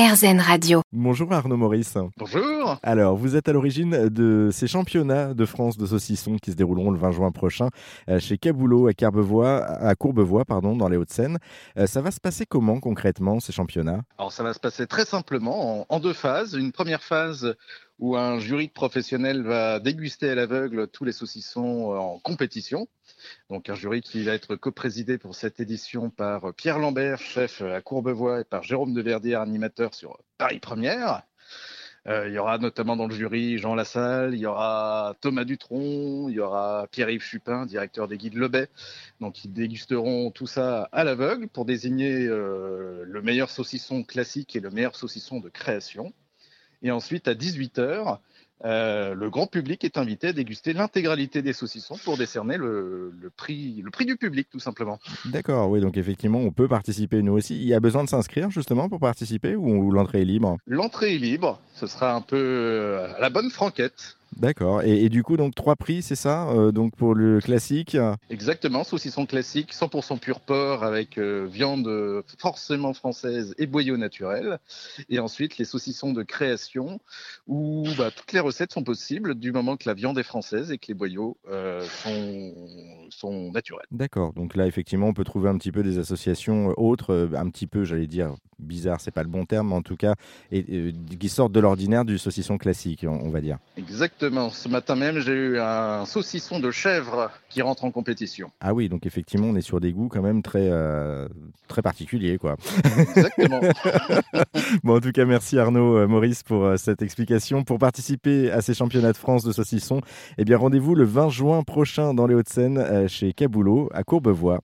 RZN Radio. Bonjour Arnaud Maurice. Bonjour. Alors, vous êtes à l'origine de ces championnats de France de saucisson qui se dérouleront le 20 juin prochain euh, chez Caboulot à, Courbevoie, à Courbevoie, pardon, dans les Hauts-de-Seine. Euh, ça va se passer comment concrètement ces championnats? Alors, ça va se passer très simplement en, en deux phases. Une première phase où un jury de professionnels va déguster à l'aveugle tous les saucissons euh, en compétition. Donc un jury qui va être coprésidé pour cette édition par Pierre Lambert, chef à Courbevoie, et par Jérôme de Verdière, animateur sur Paris Première. Euh, il y aura notamment dans le jury Jean Lassalle, il y aura Thomas Dutronc, il y aura Pierre-Yves Chupin, directeur des guides Lebet. Donc ils dégusteront tout ça à l'aveugle pour désigner euh, le meilleur saucisson classique et le meilleur saucisson de création. Et ensuite, à 18h, euh, le grand public est invité à déguster l'intégralité des saucissons pour décerner le, le, prix, le prix du public, tout simplement. D'accord, oui, donc effectivement, on peut participer nous aussi. Il y a besoin de s'inscrire justement pour participer ou, ou l'entrée est libre? L'entrée est libre, ce sera un peu euh, à la bonne franquette. D'accord. Et, et, du coup, donc trois prix, c'est ça euh, Donc pour le classique? Exactement, saucisson classique, 100% pur porc avec euh, viande forcément française et boyau naturel. Et ensuite, les saucissons de création où bah, toutes les recettes sont possibles du moment que la viande est française et que les boyaux euh, sont, sont naturels. D'accord. Donc là, effectivement, on peut trouver un petit peu des associations autres, un petit peu, j'allais dire, bizarre, c'est pas le bon terme, mais en tout cas, et, et, qui sortent de l'ordinaire du saucisson classique, on, on va dire. Exactement. Ce matin même, j'ai eu un saucisson de chèvre qui rentre en compétition. Ah oui, donc effectivement, on est sur des goûts quand même très, euh, très particuliers, quoi. Exactement. bon, en tout cas, merci Arnaud euh, Maurice pour euh, cette explication. Pour participer à ces championnats de France de saucisson, eh bien, rendez-vous le 20 juin prochain dans les Hauts-de-Seine chez Caboulot à Courbevoie.